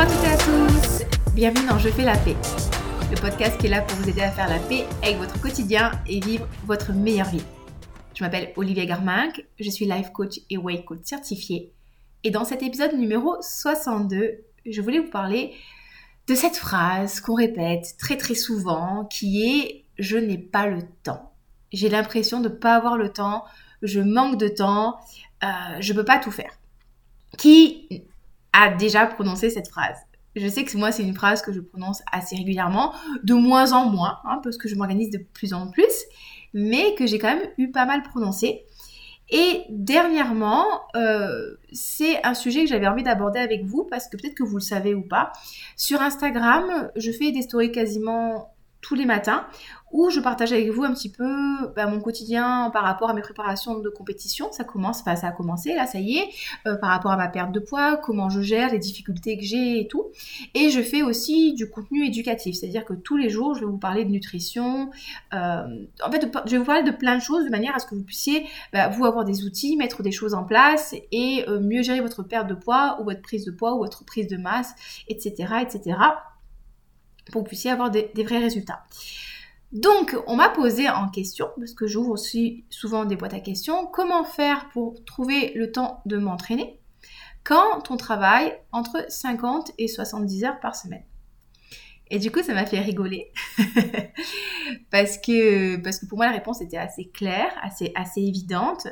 à toutes et à tous Bienvenue dans Je fais la paix, le podcast qui est là pour vous aider à faire la paix avec votre quotidien et vivre votre meilleure vie. Je m'appelle Olivier Garminck, je suis life coach et weight coach certifié. Et dans cet épisode numéro 62, je voulais vous parler de cette phrase qu'on répète très très souvent qui est je n'ai pas le temps. J'ai l'impression de ne pas avoir le temps, je manque de temps, euh, je ne peux pas tout faire. Qui a déjà prononcé cette phrase je sais que moi, c'est une phrase que je prononce assez régulièrement, de moins en moins, hein, parce que je m'organise de plus en plus, mais que j'ai quand même eu pas mal prononcé. Et dernièrement, euh, c'est un sujet que j'avais envie d'aborder avec vous, parce que peut-être que vous le savez ou pas. Sur Instagram, je fais des stories quasiment tous les matins où je partage avec vous un petit peu bah, mon quotidien par rapport à mes préparations de compétition. Ça commence, ça a commencé, là ça y est, euh, par rapport à ma perte de poids, comment je gère, les difficultés que j'ai et tout. Et je fais aussi du contenu éducatif, c'est-à-dire que tous les jours je vais vous parler de nutrition. Euh, en fait, je vais vous parler de plein de choses de manière à ce que vous puissiez, bah, vous avoir des outils, mettre des choses en place et euh, mieux gérer votre perte de poids ou votre prise de poids ou votre prise de masse, etc., etc pour que vous puissiez avoir des, vrais résultats. Donc, on m'a posé en question, parce que j'ouvre aussi souvent des boîtes à questions, comment faire pour trouver le temps de m'entraîner quand on travaille entre 50 et 70 heures par semaine et du coup, ça m'a fait rigoler parce que pour moi la réponse était assez claire, assez assez évidente.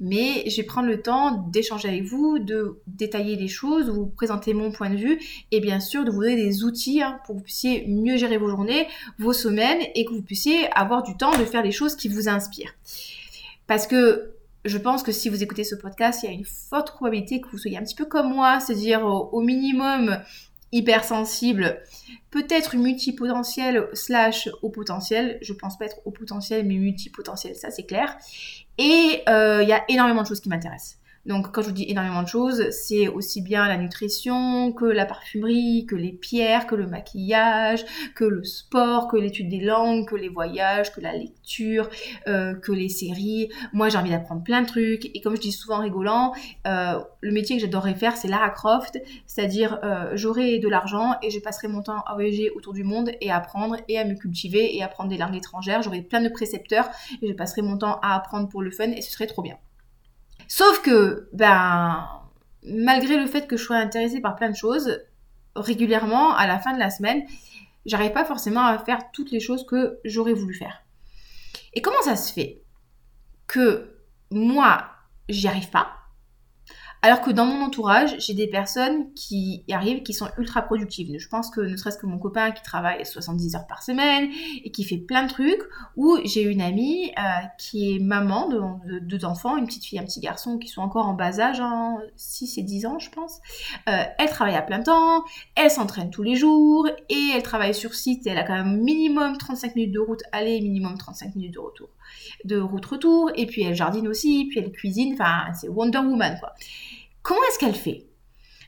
Mais je vais prendre le temps d'échanger avec vous, de détailler les choses, vous présenter mon point de vue et bien sûr de vous donner des outils hein, pour que vous puissiez mieux gérer vos journées, vos semaines et que vous puissiez avoir du temps de faire les choses qui vous inspirent. Parce que je pense que si vous écoutez ce podcast, il y a une forte probabilité que vous soyez un petit peu comme moi, c'est-à-dire au minimum hypersensible, peut-être multipotentiel slash au potentiel. Je pense pas être au potentiel, mais multipotentiel, ça c'est clair. Et euh, il y a énormément de choses qui m'intéressent. Donc quand je vous dis énormément de choses, c'est aussi bien la nutrition que la parfumerie, que les pierres, que le maquillage, que le sport, que l'étude des langues, que les voyages, que la lecture, euh, que les séries. Moi j'ai envie d'apprendre plein de trucs et comme je dis souvent en rigolant, euh, le métier que j'adorerais faire c'est Lara Croft, c'est-à-dire euh, j'aurai de l'argent et je passerai mon temps à voyager autour du monde et à apprendre et à me cultiver et à apprendre des langues étrangères. J'aurai plein de précepteurs et je passerai mon temps à apprendre pour le fun et ce serait trop bien. Sauf que, ben, malgré le fait que je sois intéressée par plein de choses, régulièrement, à la fin de la semaine, j'arrive pas forcément à faire toutes les choses que j'aurais voulu faire. Et comment ça se fait que moi, j'y arrive pas? Alors que dans mon entourage, j'ai des personnes qui arrivent, qui sont ultra productives. Je pense que ne serait-ce que mon copain qui travaille 70 heures par semaine et qui fait plein de trucs, ou j'ai une amie euh, qui est maman de, deux enfants, une petite fille, un petit garçon qui sont encore en bas âge, 6 et 10 ans je pense. Euh, elle travaille à plein temps, elle s'entraîne tous les jours et elle travaille sur site et elle a quand même minimum 35 minutes de route aller, minimum 35 minutes de retour de route retour, et puis elle jardine aussi, puis elle cuisine, enfin c'est Wonder Woman quoi. Comment est-ce qu'elle fait?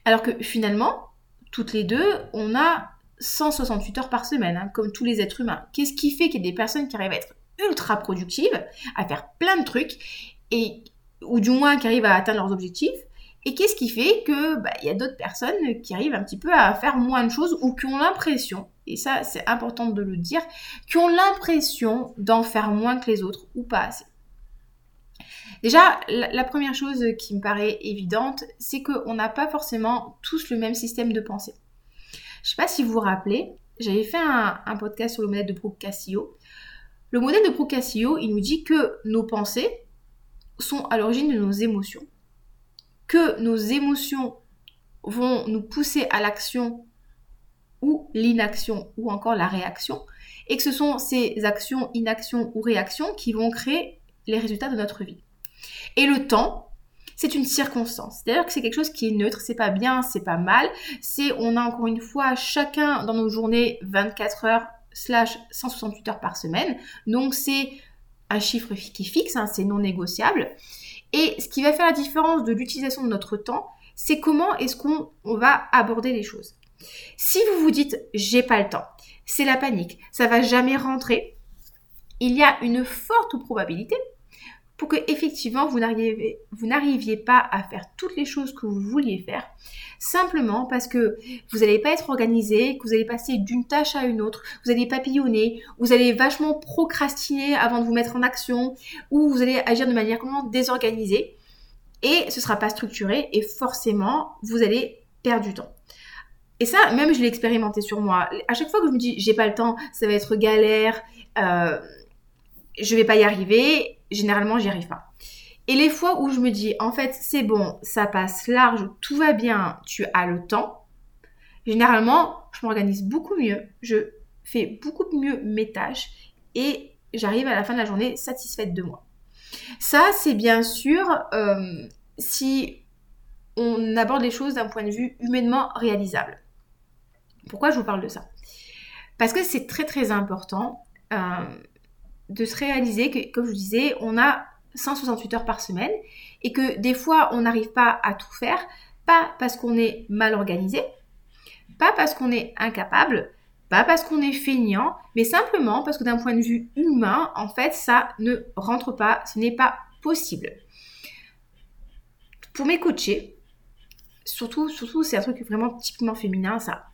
Alors que finalement, toutes les deux, on a 168 heures par semaine, hein, comme tous les êtres humains. Qu'est-ce qui fait qu'il y a des personnes qui arrivent à être ultra productives, à faire plein de trucs, et, ou du moins qui arrivent à atteindre leurs objectifs, et qu'est-ce qui fait que bah, il y a d'autres personnes qui arrivent un petit peu à faire moins de choses ou qui ont l'impression, et ça c'est important de le dire, qui ont l'impression d'en faire moins que les autres ou pas assez? Déjà, la, première chose qui me paraît évidente, c'est qu'on n'a pas forcément tous le même système de pensée. Je ne sais pas si vous vous rappelez, j'avais fait un, podcast sur le modèle de Brooke-Castillo. Le modèle de Brooke-Castillo, il nous dit que nos pensées sont à l'origine de nos émotions, que nos émotions vont nous pousser à l'action ou l'inaction ou encore la réaction, et que ce sont ces actions, inactions ou réactions qui vont créer les résultats de notre vie. Et le temps, c'est une circonstance. C'est-à-dire que c'est quelque chose qui est neutre, c'est pas bien, c'est pas mal. C'est, on a encore une fois chacun dans nos journées 24 heures slash 168 heures par semaine. Donc c'est un chiffre qui fixe, hein, c'est non négociable. Et ce qui va faire la différence de l'utilisation de notre temps, c'est comment est-ce qu'on va aborder les choses. Si vous vous dites j'ai pas le temps, c'est la panique, ça va jamais rentrer, il y a une forte probabilité pour que effectivement vous n'arriviez pas à faire toutes les choses que vous vouliez faire simplement parce que vous n'allez pas être organisé, que vous allez passer d'une tâche à une autre, vous allez papillonner, vous allez vachement procrastiner avant de vous mettre en action ou vous allez agir de manière complètement désorganisée et ce sera pas structuré et forcément vous allez perdre du temps. Et ça, même je l'ai expérimenté sur moi. À chaque fois que je me dis j'ai pas le temps, ça va être galère, euh, je vais pas y arriver, généralement j'y arrive pas. Et les fois où je me dis en fait c'est bon, ça passe large, tout va bien, tu as le temps, généralement je m'organise beaucoup mieux, je fais beaucoup mieux mes tâches et j'arrive à la fin de la journée satisfaite de moi. Ça, c'est bien sûr euh, si on aborde les choses d'un point de vue humainement réalisable. Pourquoi je vous parle de ça? Parce que c'est très très important euh, de se réaliser que, comme je vous disais, on a 168 heures par semaine et que des fois on n'arrive pas à tout faire, pas parce qu'on est mal organisé, pas parce qu'on est incapable, pas parce qu'on est feignant, mais simplement parce que d'un point de vue humain, en fait, ça ne rentre pas, ce n'est pas possible. Pour mes coachés, surtout, surtout c'est un truc vraiment typiquement féminin, ça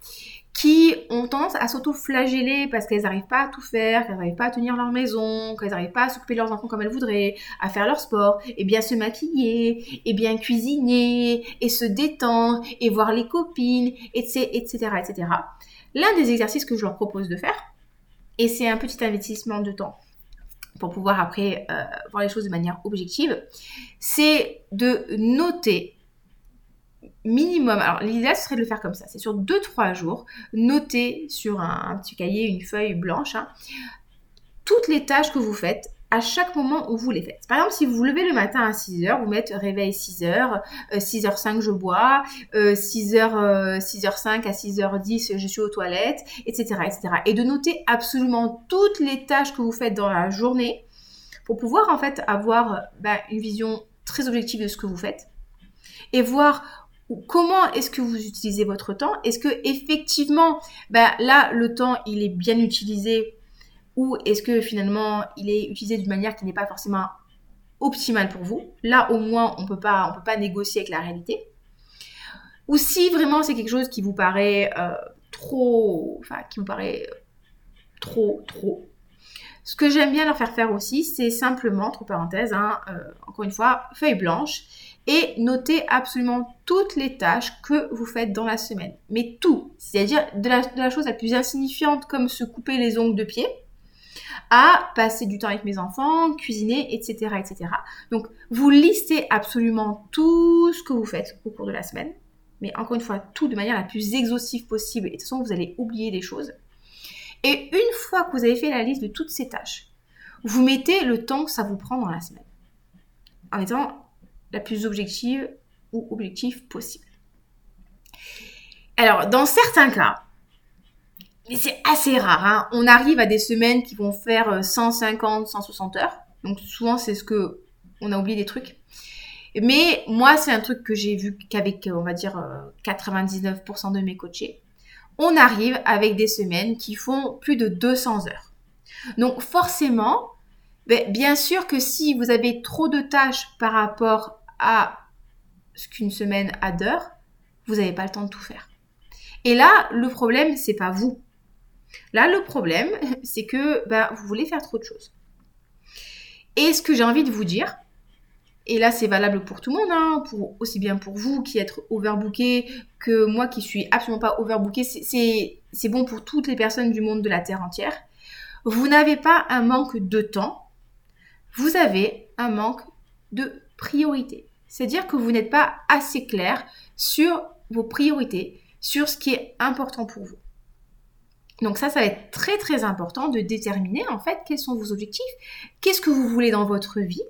qui ont tendance à s'auto-flageller parce qu'elles n'arrivent pas à tout faire, qu'elles n'arrivent pas à tenir leur maison, qu'elles n'arrivent pas à s'occuper de leurs enfants comme elles voudraient, à faire leur sport, et bien se maquiller, et bien cuisiner, et se détendre, et voir les copines, etc., etc., etc. L'un des exercices que je leur propose de faire, et c'est un petit investissement de temps pour pouvoir après euh, voir les choses de manière objective, c'est de noter minimum, alors l'idéal serait de le faire comme ça, c'est sur 2-3 jours, noter sur un, petit cahier, une feuille blanche, hein, toutes les tâches que vous faites à chaque moment où vous les faites. Par exemple, si vous vous levez le matin à 6h, vous mettez réveil 6h, 6h05 euh, je bois, 6h, euh, 6h05 euh, à 6h10 je suis aux toilettes, etc., etc. Et de noter absolument toutes les tâches que vous faites dans la journée pour pouvoir en fait avoir bah, une vision très objective de ce que vous faites et voir comment est-ce que vous utilisez votre temps? Est-ce que effectivement, bah, là, le temps, il est bien utilisé? Ou est-ce que finalement, il est utilisé d'une manière qui n'est pas forcément optimale pour vous? Là, au moins, on peut pas, on peut pas négocier avec la réalité. Ou si vraiment c'est quelque chose qui vous paraît euh, trop, enfin, qui vous paraît trop, trop. Ce que j'aime bien leur faire faire aussi, c'est simplement, entre parenthèses, hein, euh, encore une fois, feuille blanche et notez absolument toutes les tâches que vous faites dans la semaine. Mais tout, c'est-à-dire de la, chose la plus insignifiante comme se couper les ongles de pied, à passer du temps avec mes enfants, cuisiner, etc., etc. Donc, vous listez absolument tout ce que vous faites au cours de la semaine. Mais encore une fois, tout de manière la plus exhaustive possible. Et de toute façon, vous allez oublier des choses. Et une fois que vous avez fait la liste de toutes ces tâches, vous mettez le temps que ça vous prend dans la semaine. En étant la plus objective ou objectif possible. Alors, dans certains cas, mais c'est assez rare, hein, on arrive à des semaines qui vont faire 150, euh, 160 heures. Donc souvent, c'est ce que on a oublié des trucs. Mais moi, c'est un truc que j'ai vu qu'avec, on va dire, 99% euh, de mes coachés, on arrive avec des semaines qui font plus de 200 heures. Donc forcément, ben, bien sûr que si vous avez trop de tâches par rapport à ce qu'une semaine a d'heures, vous n'avez pas le temps de tout faire. Et là, le problème, c'est pas vous. Là, le problème, c'est que ben, vous voulez faire trop de choses. Et ce que j'ai envie de vous dire, et là c'est valable pour tout le monde, hein, aussi bien pour vous qui êtes overbooké que moi qui suis absolument pas overbooké, c'est bon pour toutes les personnes du monde de la Terre entière. Vous n'avez pas un manque de temps, vous avez un manque de priorité. C'est-à-dire que vous n'êtes pas assez clair sur vos priorités, sur ce qui est important pour vous. Donc ça, ça va être très très important de déterminer en fait quels sont vos objectifs, qu'est-ce que vous voulez dans votre vie,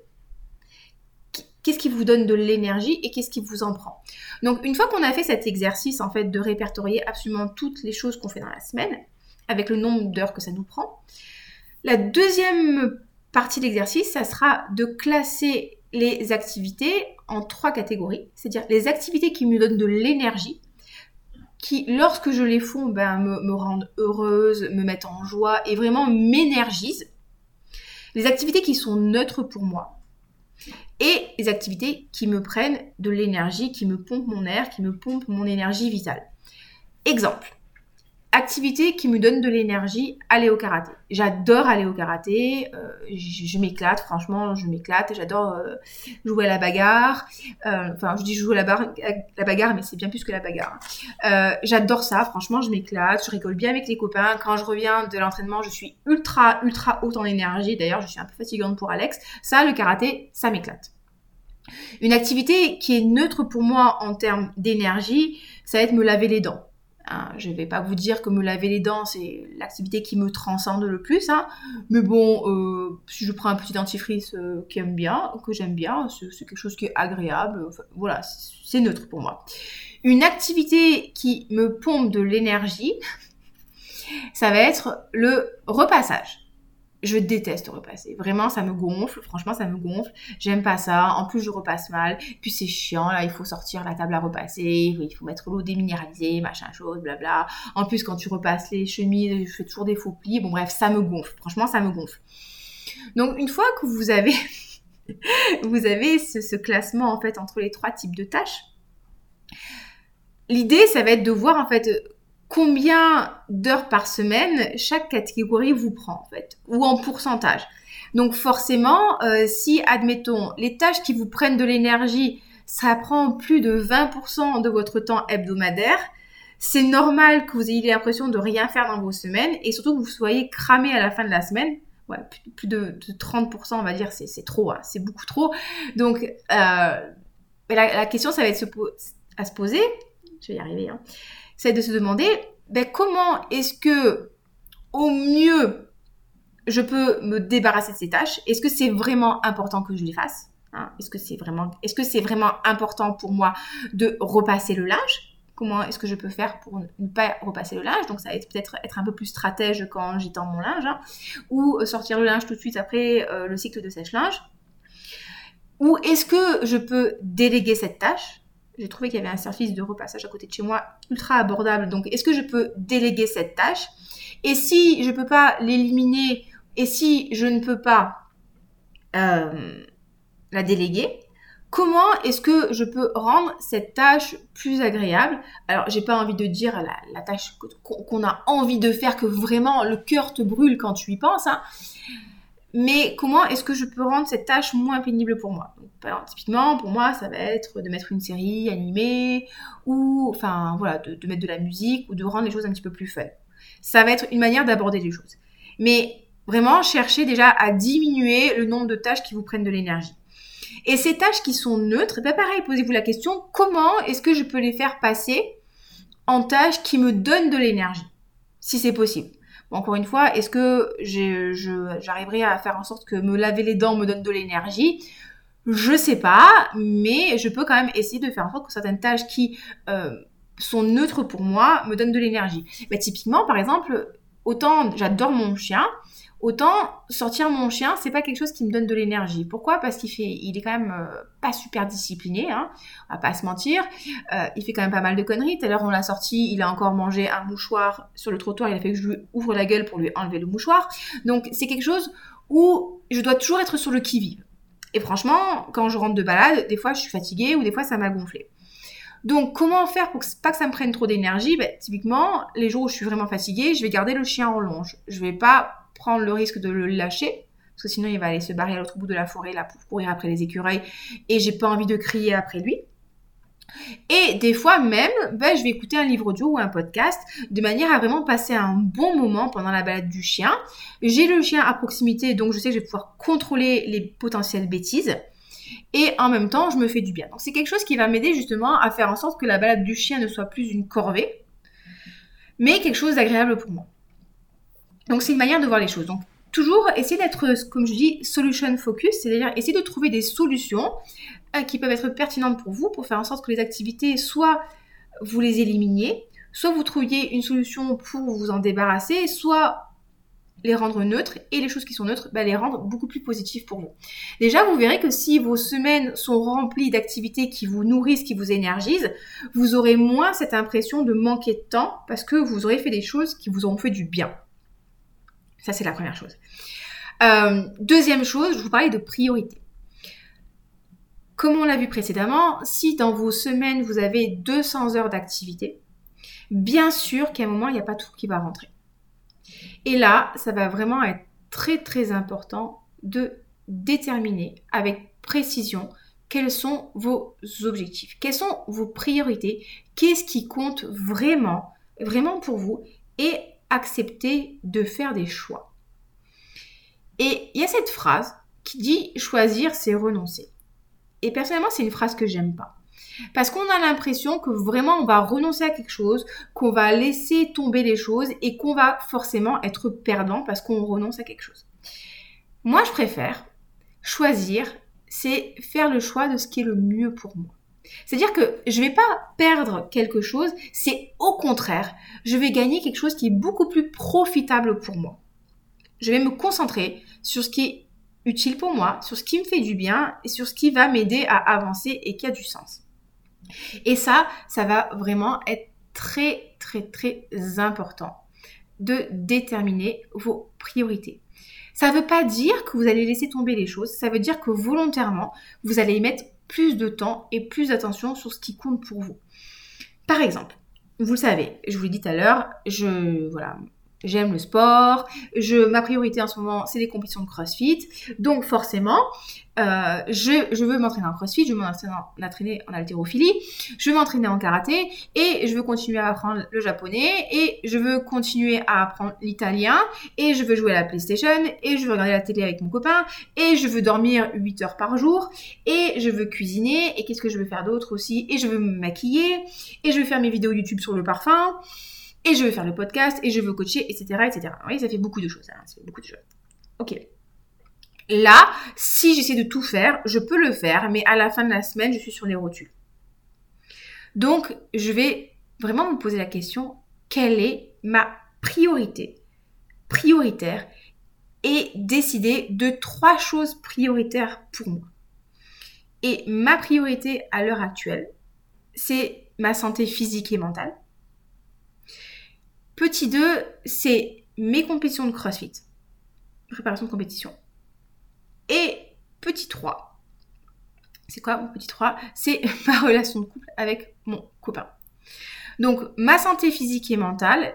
qu'est-ce qui vous donne de l'énergie et qu'est-ce qui vous en prend? Donc une fois qu'on a fait cet exercice en fait de répertorier absolument toutes les choses qu'on fait dans la semaine, avec le nombre d'heures que ça nous prend, la deuxième partie de l'exercice, ça sera de classer les activités en trois catégories, c'est-à-dire les activités qui me donnent de l'énergie, qui, lorsque je les fais, ben, me, rendent heureuse, me mettent en joie et vraiment m'énergisent. Les activités qui sont neutres pour moi. et les activités qui me prennent de l'énergie, qui me pompent mon air, qui me pompent mon énergie vitale. Exemple, activité qui me donne de l'énergie, aller au karaté. J'adore aller au karaté, euh, je, m'éclate, franchement, je m'éclate, j'adore euh, jouer à la bagarre. Euh, enfin, je dis jouer à la, la bagarre, mais c'est bien plus que la bagarre. j'adore ça, franchement, je m'éclate, je rigole bien avec les copains. Quand je reviens de l'entraînement, je suis ultra, ultra haute en énergie. D'ailleurs, je suis un peu fatigante pour Alex. Ça, le karaté, ça m'éclate. Une activité qui est neutre pour moi en termes d'énergie, ça va être me laver les dents. Hein, je ne vais pas vous dire que me laver les dents, c'est l'activité qui me transcende le plus. Hein. Mais bon, euh, si je prends un petit dentifrice euh, qui aime bien, que j'aime bien, c'est quelque chose qui est agréable. voilà, c'est neutre pour moi. Une activité qui me pompe de l'énergie, ça va être le repassage je déteste repasser. Vraiment, ça me gonfle. Franchement, ça me gonfle. J'aime pas ça. En plus, je repasse mal. Puis c'est chiant. Là, il faut sortir la table à repasser. Il faut mettre l'eau déminéralisée, machin chose, blabla. En plus, quand tu repasses les chemises, je fais toujours des faux plis. Bon, bref, ça me gonfle. Franchement, ça me gonfle. Donc, une fois que vous avez, ce, ce classement, en fait, entre les trois types de tâches, l'idée, ça va être de voir, en fait, combien d'heures par semaine chaque catégorie vous prend en fait, ou en pourcentage. Donc forcément, euh, si admettons les tâches qui vous prennent de l'énergie, ça prend plus de 20% de votre temps hebdomadaire, c'est normal que vous ayez l'impression de rien faire dans vos semaines et surtout que vous soyez cramé à la fin de la semaine. Plus de, 30%, on va dire, c'est trop, hein, c'est beaucoup trop. Donc, euh, la, question, ça va être à se poser, je vais y arriver, hein, c'est de se demander ben, comment est-ce que au mieux je peux me débarrasser de ces tâches? Est-ce que c'est vraiment important que je les fasse? Hein? Est-ce que c'est vraiment, important pour moi de repasser le linge? Comment est-ce que je peux faire pour ne pas repasser le linge? Donc ça va être peut-être être un peu plus stratège quand j'étends mon linge, hein. ou sortir le linge tout de suite après euh, le cycle de sèche-linge. Ou est-ce que je peux déléguer cette tâche? J'ai trouvé qu'il y avait un service de repassage à côté de chez moi ultra abordable. Donc, est-ce que je peux déléguer cette tâche? Et si je ne peux pas l'éliminer, et si je ne peux pas euh, la déléguer, comment est-ce que je peux rendre cette tâche plus agréable? Alors, j'ai pas envie de dire la, tâche qu'on a envie de faire, que vraiment le cœur te brûle quand tu y penses. Hein. Mais comment est-ce que je peux rendre cette tâche moins pénible pour moi? Typiquement, pour moi, ça va être de mettre une série animée ou, enfin, voilà, de, mettre de la musique ou de rendre les choses un petit peu plus fun. Ça va être une manière d'aborder les choses. Mais vraiment, cherchez déjà à diminuer le nombre de tâches qui vous prennent de l'énergie. Et ces tâches qui sont neutres, ben pareil, posez-vous la question, comment est-ce que je peux les faire passer en tâches qui me donnent de l'énergie Si c'est possible? Encore une fois, est-ce que j'arriverai à faire en sorte que me laver les dents me donne de l'énergie? Je sais pas, mais je peux quand même essayer de faire en sorte que certaines tâches qui euh, sont neutres pour moi me donnent de l'énergie. Mais typiquement, par exemple, autant j'adore mon chien, Autant sortir mon chien, c'est pas quelque chose qui me donne de l'énergie. Pourquoi? Parce qu'il fait, il est quand même euh, pas super discipliné, hein, on va pas se mentir. Euh, il fait quand même pas mal de conneries. Tout à l'heure, on l'a sorti, il a encore mangé un mouchoir sur le trottoir. Il a fait que je lui ouvre la gueule pour lui enlever le mouchoir. Donc, c'est quelque chose où je dois toujours être sur le qui-vive. Et franchement, quand je rentre de balade, des fois, je suis fatiguée ou des fois, ça m'a gonflé. Donc, comment faire pour que, pas que ça me prenne trop d'énergie? Ben, Typiquement, les jours où je suis vraiment fatiguée, je vais garder le chien en longe. Je vais pas prendre le risque de le lâcher parce que sinon il va aller se barrer à l'autre bout de la forêt là pour courir après les écureuils et j'ai pas envie de crier après lui. Et des fois même, ben, je vais écouter un livre audio ou un podcast de manière à vraiment passer un bon moment pendant la balade du chien. J'ai le chien à proximité, donc je sais que je vais pouvoir contrôler les potentielles bêtises. Et en même temps, je me fais du bien. Donc c'est quelque chose qui va m'aider justement à faire en sorte que la balade du chien ne soit plus une corvée, mais quelque chose d'agréable pour moi. Donc c'est une manière de voir les choses. Donc toujours essayer d'être, comme je dis, solution focus, c'est-à-dire essayer de trouver des solutions euh, qui peuvent être pertinentes pour vous pour faire en sorte que les activités, soit vous les éliminiez, soit vous trouviez une solution pour vous en débarrasser, soit les rendre neutres et les choses qui sont neutres, bah, les rendre beaucoup plus positives pour vous. Déjà, vous verrez que si vos semaines sont remplies d'activités qui vous nourrissent, qui vous énergisent, vous aurez moins cette impression de manquer de temps parce que vous aurez fait des choses qui vous auront fait du bien. Ça, c'est la première chose. Euh, deuxième chose, je vous parlais de priorité. Comme on l'a vu précédemment, si dans vos semaines vous avez 200 heures d'activité, bien sûr qu'à un moment, il n'y a pas tout qui va rentrer. Et là, ça va vraiment être très très important de déterminer avec précision quels sont vos objectifs, quelles sont vos priorités, qu'est-ce qui compte vraiment, vraiment pour vous et accepter de faire des choix. Et il y a cette phrase qui dit choisir c'est renoncer. Et personnellement, c'est une phrase que j'aime pas. Parce qu'on a l'impression que vraiment on va renoncer à quelque chose, qu'on va laisser tomber les choses et qu'on va forcément être perdant parce qu'on renonce à quelque chose. Moi, je préfère choisir, c'est faire le choix de ce qui est le mieux pour moi. C'est-à-dire que je ne vais pas perdre quelque chose, c'est au contraire, je vais gagner quelque chose qui est beaucoup plus profitable pour moi. Je vais me concentrer sur ce qui est utile pour moi, sur ce qui me fait du bien et sur ce qui va m'aider à avancer et qui a du sens. Et ça, ça va vraiment être très, très, très important de déterminer vos priorités. Ça ne veut pas dire que vous allez laisser tomber les choses, ça veut dire que volontairement, vous allez y mettre plus de temps et plus d'attention sur ce qui compte pour vous. Par exemple, vous le savez, je vous l'ai dit tout à l'heure, je voilà, j'aime le sport, je, ma priorité en ce moment, c'est les compétitions de CrossFit. Donc forcément, euh, je, je, veux m'entraîner en CrossFit, je veux m'entraîner en haltérophilie, je veux m'entraîner en karaté et je veux continuer à apprendre le japonais et je veux continuer à apprendre l'italien et je veux jouer à la PlayStation et je veux regarder la télé avec mon copain et je veux dormir 8 heures par jour et je veux cuisiner et qu'est-ce que je veux faire d'autre aussi et je veux me maquiller et je veux faire mes vidéos YouTube sur le parfum et je veux faire le podcast, et je veux coacher, etc., etc. Oui, ça fait beaucoup de choses, hein, ça fait beaucoup de choses. Ok. Là, si j'essaie de tout faire, je peux le faire, mais à la fin de la semaine, je suis sur les rotules. Donc, je vais vraiment me poser la question, quelle est ma priorité prioritaire et décider de trois choses prioritaires pour moi. Et ma priorité à l'heure actuelle, c'est ma santé physique et mentale. Petit 2, c'est mes compétitions de CrossFit. Préparation de compétition. Et petit 3, c'est quoi mon petit 3 C'est ma relation de couple avec mon copain. Donc ma santé physique et mentale,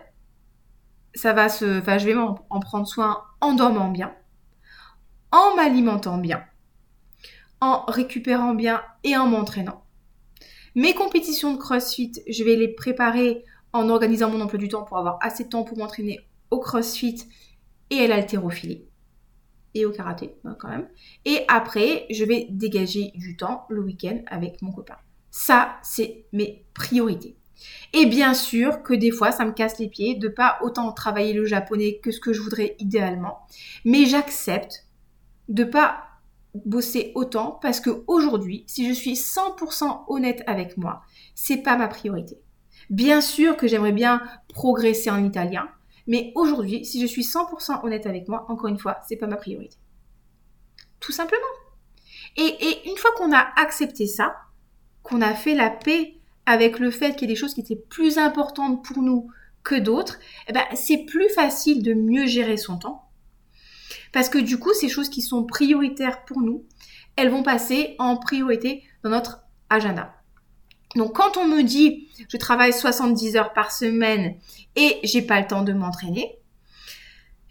ça va se, enfin je vais en prendre soin en dormant bien, en m'alimentant bien, en récupérant bien et en m'entraînant. Mes compétitions de CrossFit, je vais les préparer en organisant mon emploi du temps pour avoir assez de temps pour m'entraîner au crossfit et à l'haltérophilie. Et au karaté, hein, quand même. Et après, je vais dégager du temps le week-end avec mon copain. Ça, c'est mes priorités. Et bien sûr que des fois, ça me casse les pieds de pas autant travailler le japonais que ce que je voudrais idéalement. Mais j'accepte de pas bosser autant parce que aujourd'hui, si je suis 100% honnête avec moi, c'est pas ma priorité. Bien sûr que j'aimerais bien progresser en italien, mais aujourd'hui, si je suis 100% honnête avec moi, encore une fois, c'est pas ma priorité. Tout simplement. Et, une fois qu'on a accepté ça, qu'on a fait la paix avec le fait qu'il y a des choses qui étaient plus importantes pour nous que d'autres, eh ben, c'est plus facile de mieux gérer son temps. Parce que du coup, ces choses qui sont prioritaires pour nous, elles vont passer en priorité dans notre agenda. Donc quand on me dit je travaille 70 heures par semaine et j'ai pas le temps de m'entraîner,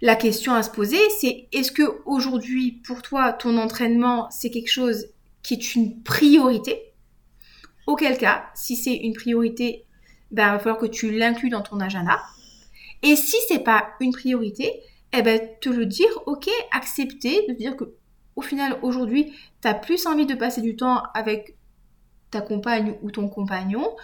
la question à se poser c'est est-ce que aujourd'hui pour toi ton entraînement c'est quelque chose qui est une priorité? Auquel cas, si c'est une priorité, ben, il va falloir que tu l'inclues dans ton agenda. Et si c'est pas une priorité, eh ben, te le dire, ok, accepter, de dire que au final, aujourd'hui, tu as plus envie de passer du temps avec ta compagne ou ton compagnon,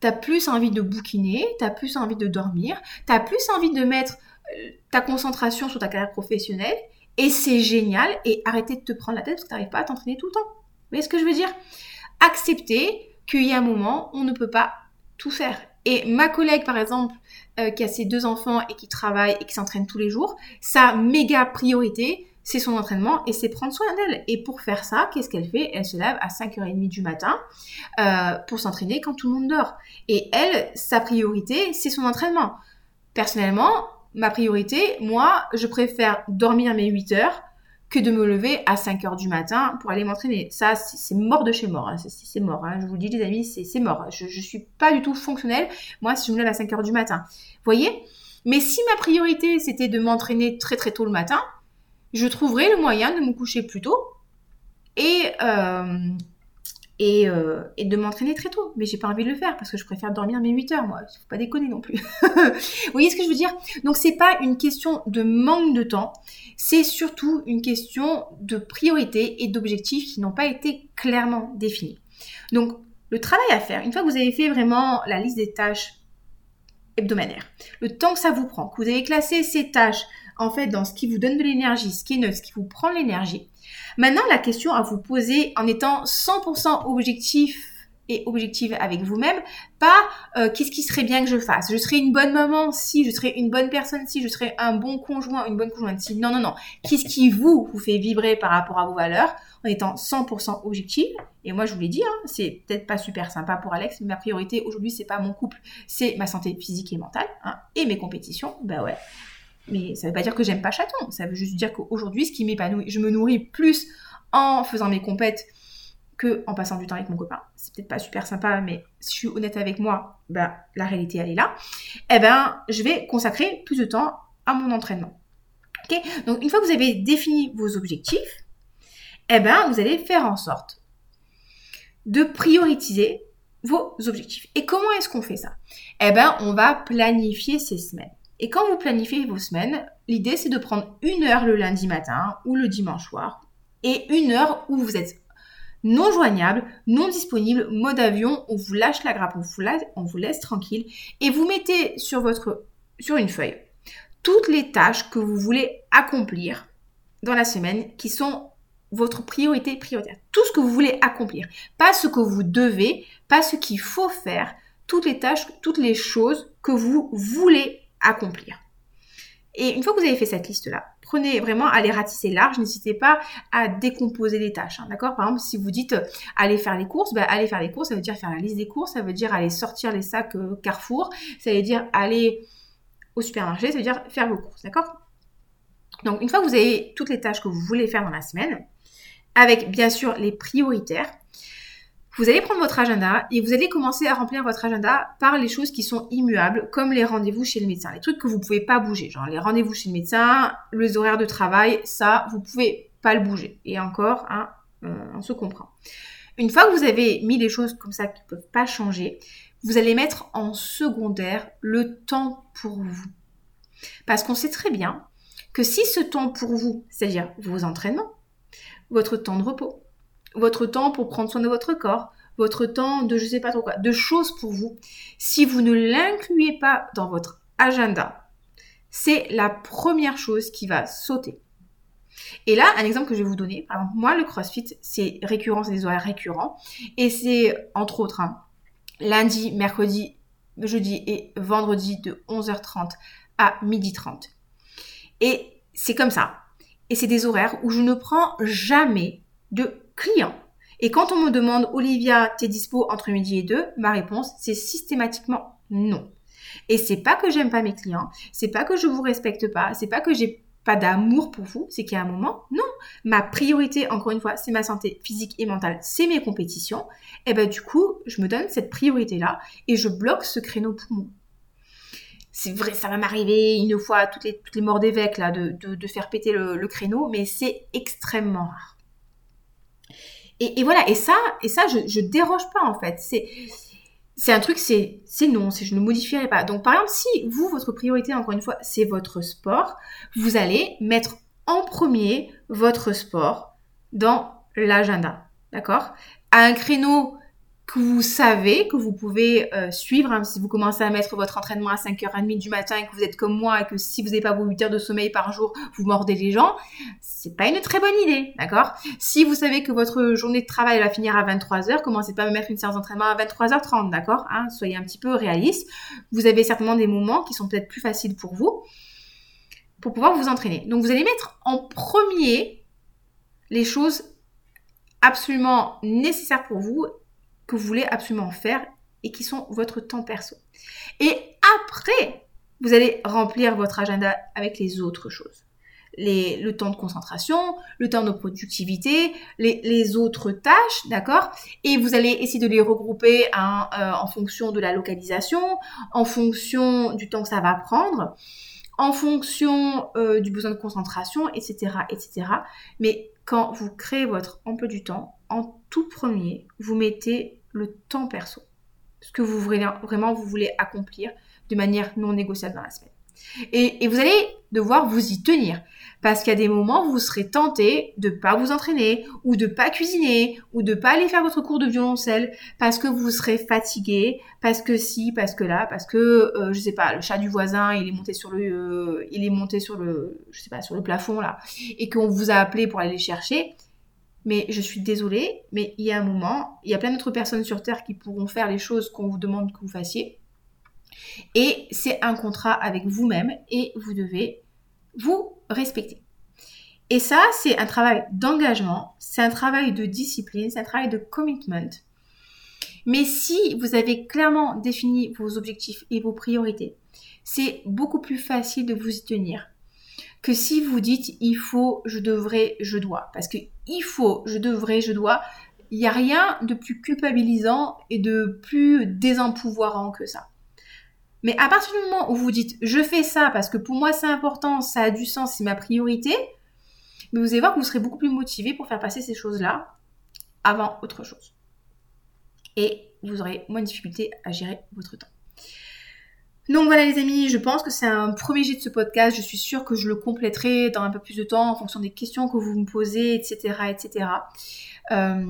tu as plus envie de bouquiner, tu as plus envie de dormir, tu as plus envie de mettre euh, ta concentration sur ta carrière professionnelle et c'est génial et arrêter de te prendre la tête parce que tu n'arrives pas à t'entraîner tout le temps. Vous voyez ce que je veux dire? Accepter qu'il y a un moment, on ne peut pas tout faire. Et ma collègue, par exemple, euh, qui a ses deux enfants et qui travaille et qui s'entraîne tous les jours, sa méga priorité, c'est son entraînement et c'est prendre soin d'elle. Et pour faire ça, qu'est-ce qu'elle fait? Elle se lève à 5h30 du matin euh, pour s'entraîner quand tout le monde dort. Et elle, sa priorité, c'est son entraînement. Personnellement, ma priorité, moi, je préfère dormir mes 8 heures que de me lever à 5 heures du matin pour aller m'entraîner. Ça, c'est mort de chez mort. Hein. C'est mort. Hein. Je vous le dis, les amis, c'est mort. Je ne suis pas du tout fonctionnelle, moi, si je me lève à 5 heures du matin. Vous voyez? Mais si ma priorité, c'était de m'entraîner très très tôt le matin, je trouverais le moyen de me coucher plus tôt et, euh, euh, et, de m'entraîner très tôt. Mais j'ai pas envie de le faire parce que je préfère dormir mes 8 heures, moi. Faut pas déconner non plus. Vous voyez ce que je veux dire? Donc c'est pas une question de manque de temps, c'est surtout une question de priorité et d'objectifs qui n'ont pas été clairement définis. Donc le travail à faire, une fois que vous avez fait vraiment la liste des tâches hebdomadaires, le temps que ça vous prend, que vous avez classé ces tâches en fait dans ce qui vous donne de l'énergie, ce qui est neutre, ce qui vous prend l'énergie. Maintenant, la question à vous poser en étant 100% objectif et objective avec vous-même, pas euh, qu'est-ce qui serait bien que je fasse? Je serais une bonne maman si, je serais une bonne personne si, je serais un bon conjoint, une bonne conjointe si. Non, non, non. Qu'est-ce qui vous, vous fait vibrer par rapport à vos valeurs en étant 100% objective? Et moi, je vous l'ai dit, hein, c'est peut-être pas super sympa pour Alex, mais ma priorité aujourd'hui, c'est pas mon couple, c'est ma santé physique et mentale hein, et mes compétitions. Ben ouais, mais ça ne veut pas dire que j'aime pas chaton. Ça veut juste dire qu'aujourd'hui, ce qui m'épanouit, je me nourris plus en faisant mes compètes que en passant du temps avec mon copain. C'est peut-être pas super sympa, mais si je suis honnête avec moi, ben, la réalité, elle est là. Eh ben, je vais consacrer plus de temps à mon entraînement. Donc, une fois que vous avez défini vos objectifs, eh ben, vous allez faire en sorte de prioriser vos objectifs. Et comment est-ce qu'on fait ça? Eh ben, on va planifier ces semaines. Et quand vous planifiez vos semaines, l'idée c'est de prendre une heure le lundi matin ou le dimanche soir et une heure où vous êtes non joignable, non disponible, mode avion, on vous lâche la grappe, on vous, on vous laisse tranquille et vous mettez sur votre sur une feuille toutes les tâches que vous voulez accomplir dans la semaine qui sont votre priorité prioritaire. Tout ce que vous voulez accomplir, pas ce que vous devez, pas ce qu'il faut faire, toutes les tâches, toutes les choses que vous voulez accomplir. Et une fois que vous avez fait cette liste-là, prenez vraiment à les ratisser large, n'hésitez pas à décomposer les tâches, hein, d'accord? Par exemple, si vous dites euh, aller faire les courses, ben, aller faire les courses, ça veut dire faire la liste des courses, ça veut dire aller sortir les sacs euh, Carrefour, ça veut dire aller au supermarché, ça veut dire faire vos courses, d'accord? Donc, une fois que vous avez toutes les tâches que vous voulez faire dans la semaine, avec bien sûr les prioritaires, vous allez prendre votre agenda et vous allez commencer à remplir votre agenda par les choses qui sont immuables, comme les rendez-vous chez le médecin, les trucs que vous pouvez pas bouger, genre les rendez-vous chez le médecin, les horaires de travail, ça, vous pouvez pas le bouger. Et encore, hein, on se comprend. Une fois que vous avez mis les choses comme ça qui ne peuvent pas changer, vous allez mettre en secondaire le temps pour vous. Parce qu'on sait très bien que si ce temps pour vous, c'est-à-dire vos entraînements, votre temps de repos, votre temps pour prendre soin de votre corps, votre temps de je sais pas trop quoi, de choses pour vous. Si vous ne l'incluez pas dans votre agenda, c'est la première chose qui va sauter. Et là, un exemple que je vais vous donner, par exemple, moi, le CrossFit, c'est récurrent, c'est des horaires récurrents. Et c'est, entre autres, hein, lundi, mercredi, jeudi et vendredi de 11h30 à 12h30. Et c'est comme ça. Et c'est des horaires où je ne prends jamais de client. Et quand on me demande, Olivia, t'es dispo entre midi et deux, ma réponse, c'est systématiquement non. Et c'est pas que j'aime pas mes clients, c'est pas que je vous respecte pas, c'est pas que j'ai pas d'amour pour vous, c'est qu'il y a un moment, non. Ma priorité, encore une fois, c'est ma santé physique et mentale, c'est mes compétitions. Et ben du coup, je me donne cette priorité-là et je bloque ce créneau pour moi. C'est vrai, ça va m'arriver une fois toutes les, toutes les morts d'évêques là de, de, faire péter le créneau, mais c'est extrêmement rare. Et, voilà, et ça, et ça, je, déroge pas en fait. C'est c'est un truc, c'est non, je ne modifierai pas. Donc par exemple, si vous, votre priorité, encore une fois, c'est votre sport, vous allez mettre en premier votre sport dans l'agenda, d'accord? À un créneau que vous savez, que vous pouvez euh, suivre. Hein, si vous commencez à mettre votre entraînement à 5h30 du matin et que vous êtes comme moi et que si vous n'avez pas vos 8 heures de sommeil par jour, vous mordez les gens, c'est pas une très bonne idée, d'accord? Si vous savez que votre journée de travail va finir à 23h, commencez pas à me mettre une séance d'entraînement à 23h30, d'accord? Hein, Soyez un petit peu réaliste. Vous avez certainement des moments qui sont peut-être plus faciles pour vous pour pouvoir vous entraîner. Donc vous allez mettre en premier les choses absolument nécessaires pour vous que vous voulez absolument faire et qui sont votre temps perso. Et après, vous allez remplir votre agenda avec les autres choses. le temps de concentration, le temps de productivité, les, autres tâches, d'accord? Et vous allez essayer de les regrouper euh, en fonction de la localisation, en fonction du temps que ça va prendre, en fonction euh, du besoin de concentration, etc., etc. Mais quand vous créez votre emploi du temps, en tout premier, vous mettez le temps perso, ce que vous vraiment vous voulez accomplir de manière non négociable dans la semaine. Et, vous allez devoir vous y tenir. Parce a des moments vous serez tenté de pas vous entraîner, ou de pas cuisiner, ou de pas aller faire votre cours de violoncelle, parce que vous serez fatigué, parce que si, parce que là, parce que, euh, je sais pas, le chat du voisin, il est monté sur le, euh, il est monté sur le, je sais pas, sur le plafond, là, et qu'on vous a appelé pour aller les chercher. Mais je suis désolée, mais il y a un moment, il y a plein d'autres personnes sur Terre qui pourront faire les choses qu'on vous demande que vous fassiez. Et c'est un contrat avec vous-même et vous devez vous respecter. Et ça, c'est un travail d'engagement, c'est un travail de discipline, c'est un travail de commitment. Mais si vous avez clairement défini vos objectifs et vos priorités, c'est beaucoup plus facile de vous y tenir que si vous dites il faut, je devrais, je dois. Parce que il faut, je devrais, je dois, il n'y a rien de plus culpabilisant et de plus désempouvoirant que ça. Mais à partir du moment où vous dites je fais ça parce que pour moi c'est important, ça a du sens, c'est ma priorité, vous allez voir que vous serez beaucoup plus motivé pour faire passer ces choses-là avant autre chose. Et vous aurez moins de difficulté à gérer votre temps. Donc voilà les amis, je pense que c'est un premier jet de ce podcast. Je suis sûre que je le compléterai dans un peu plus de temps en fonction des questions que vous me posez, etc. etc. Euh,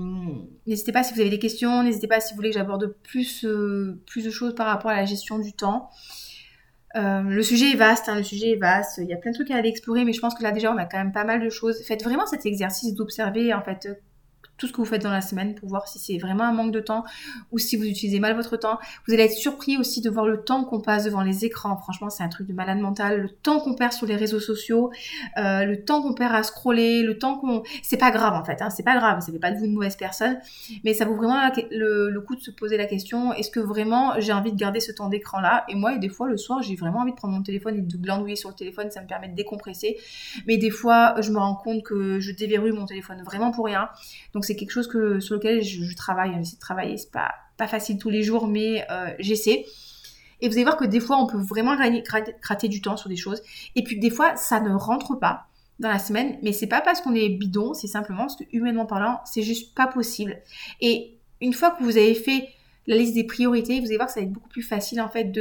n'hésitez pas si vous avez des questions, n'hésitez pas si vous voulez que j'aborde plus, euh, de choses par rapport à la gestion du temps. Euh, le sujet est vaste, hein, le sujet est vaste, il y a plein de trucs à aller explorer, mais je pense que là déjà on a quand même pas mal de choses. Faites vraiment cet exercice d'observer en fait tout ce que vous faites dans la semaine pour voir si c'est vraiment un manque de temps ou si vous utilisez mal votre temps. Vous allez être surpris aussi de voir le temps qu'on passe devant les écrans. Franchement, c'est un truc de malade mental. Le temps qu'on perd sur les réseaux sociaux, euh, le temps qu'on perd à scroller, le temps qu'on... C'est pas grave en fait, hein, c'est pas grave, ça fait pas de vous une mauvaise personne, mais ça vaut vraiment le, coup de se poser la question, est-ce que vraiment j'ai envie de garder ce temps d'écran là Et moi, des fois, le soir, j'ai vraiment envie de prendre mon téléphone et de glandouiller sur le téléphone, ça me permet de décompresser. Mais des fois, je me rends compte que je déverrouille mon téléphone vraiment pour rien. Donc c'est quelque chose que, sur lequel je, travaille, j'essaie de travailler. C'est pas, pas facile tous les jours, mais euh, j'essaie. Et vous allez voir que des fois, on peut vraiment gratter du temps sur des choses. Et puis des fois, ça ne rentre pas dans la semaine. Mais c'est pas parce qu'on est bidon, c'est simplement parce que humainement parlant, c'est juste pas possible. Et une fois que vous avez fait la liste des priorités, vous allez voir que ça va être beaucoup plus facile en fait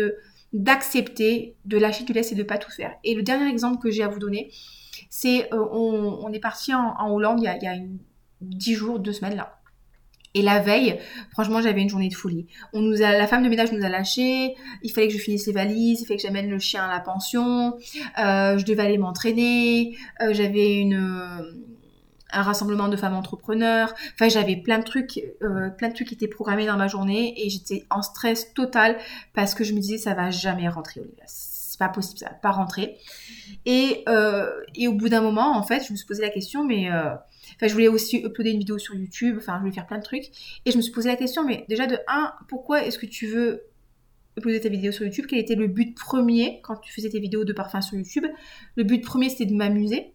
d'accepter, de lâcher du laisse et de pas tout faire. Et le dernier exemple que j'ai à vous donner, c'est euh, on, est parti en, Hollande il y a une 10 jours, 2 semaines là. Et la veille, franchement, j'avais une journée de folie. On nous a, la femme de ménage nous a lâchés. Il fallait que je finisse les valises. Il fallait que j'amène le chien à la pension. Euh, je devais aller m'entraîner. Euh, j'avais une un rassemblement de femmes entrepreneurs. Enfin, j'avais plein de trucs, euh, plein de trucs qui étaient programmés dans ma journée et j'étais en stress total parce que je me disais ça va jamais rentrer. C'est pas possible, ça va pas rentrer. Et, et au bout d'un moment, en fait, je me suis posé la question, mais Enfin, je voulais aussi uploader une vidéo sur YouTube, enfin, je voulais faire plein de trucs. Et je me suis posé la question, mais déjà de 1, pourquoi est-ce que tu veux uploader ta vidéo sur YouTube? Quel était le but premier quand tu faisais tes vidéos de parfum sur YouTube? Le but premier, c'était de m'amuser.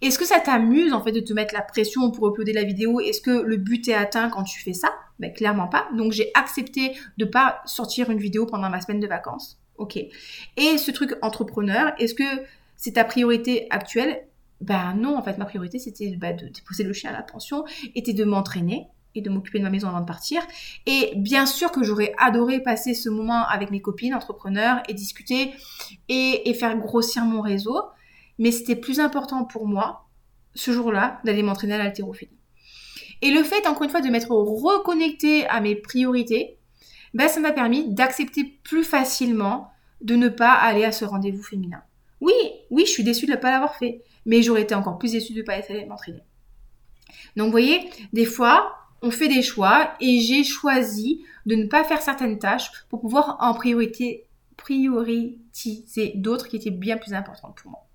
Est-ce que ça t'amuse en fait de te mettre la pression pour uploader la vidéo? Est-ce que le but est atteint quand tu fais ça? Ben clairement pas. Donc j'ai accepté de pas sortir une vidéo pendant ma semaine de vacances. Ok. Et ce truc entrepreneur, est-ce que c'est ta priorité actuelle? Ben non, en fait, ma priorité, c'était bah, de déposer le chien à la pension, était de m'entraîner et de m'occuper de ma maison avant de partir. Et bien sûr que j'aurais adoré passer ce moment avec mes copines entrepreneurs et discuter et, faire grossir mon réseau. Mais c'était plus important pour moi, ce jour-là, d'aller m'entraîner à l'haltérophilie. Et le fait, encore une fois, de m'être reconnecté à mes priorités, ben, ça m'a permis d'accepter plus facilement de ne pas aller à ce rendez-vous féminin. Oui, oui, je suis déçue de ne pas l'avoir fait mais j'aurais été encore plus déçue de ne pas être m'entraîner. Donc vous voyez, des fois, on fait des choix et j'ai choisi de ne pas faire certaines tâches pour pouvoir en priorité prioriser d'autres qui étaient bien plus importantes pour moi.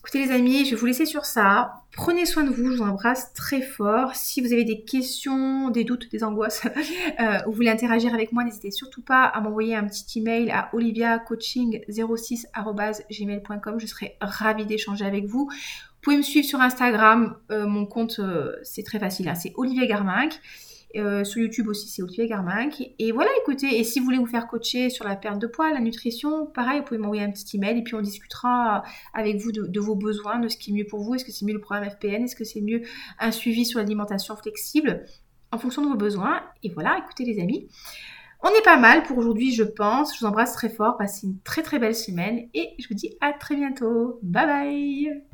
Écoutez les amis, je vais vous laisser sur ça. Prenez soin de vous, je vous embrasse très fort. Si vous avez des questions, des doutes, des angoisses, euh, ou vous voulez interagir avec moi, n'hésitez surtout pas à m'envoyer un petit email à oliviacoaching06.gmail.com. Je serai ravie d'échanger avec vous. Vous pouvez me suivre sur Instagram, euh, mon compte euh, c'est très facile, hein, c'est Olivier Garminck. Euh, sur YouTube aussi, c'est Olivier Garminck. Et voilà, écoutez, et si vous voulez vous faire coacher sur la perte de poids, la nutrition, pareil, vous pouvez m'envoyer un petit email et puis on discutera avec vous de, vos besoins, de ce qui est mieux pour vous. Est-ce que c'est mieux le programme FPN Est-ce que c'est mieux un suivi sur l'alimentation flexible en fonction de vos besoins? Et voilà, écoutez les amis. On est pas mal pour aujourd'hui, je pense. Je vous embrasse très fort. Passez une très très belle semaine et je vous dis à très bientôt. Bye bye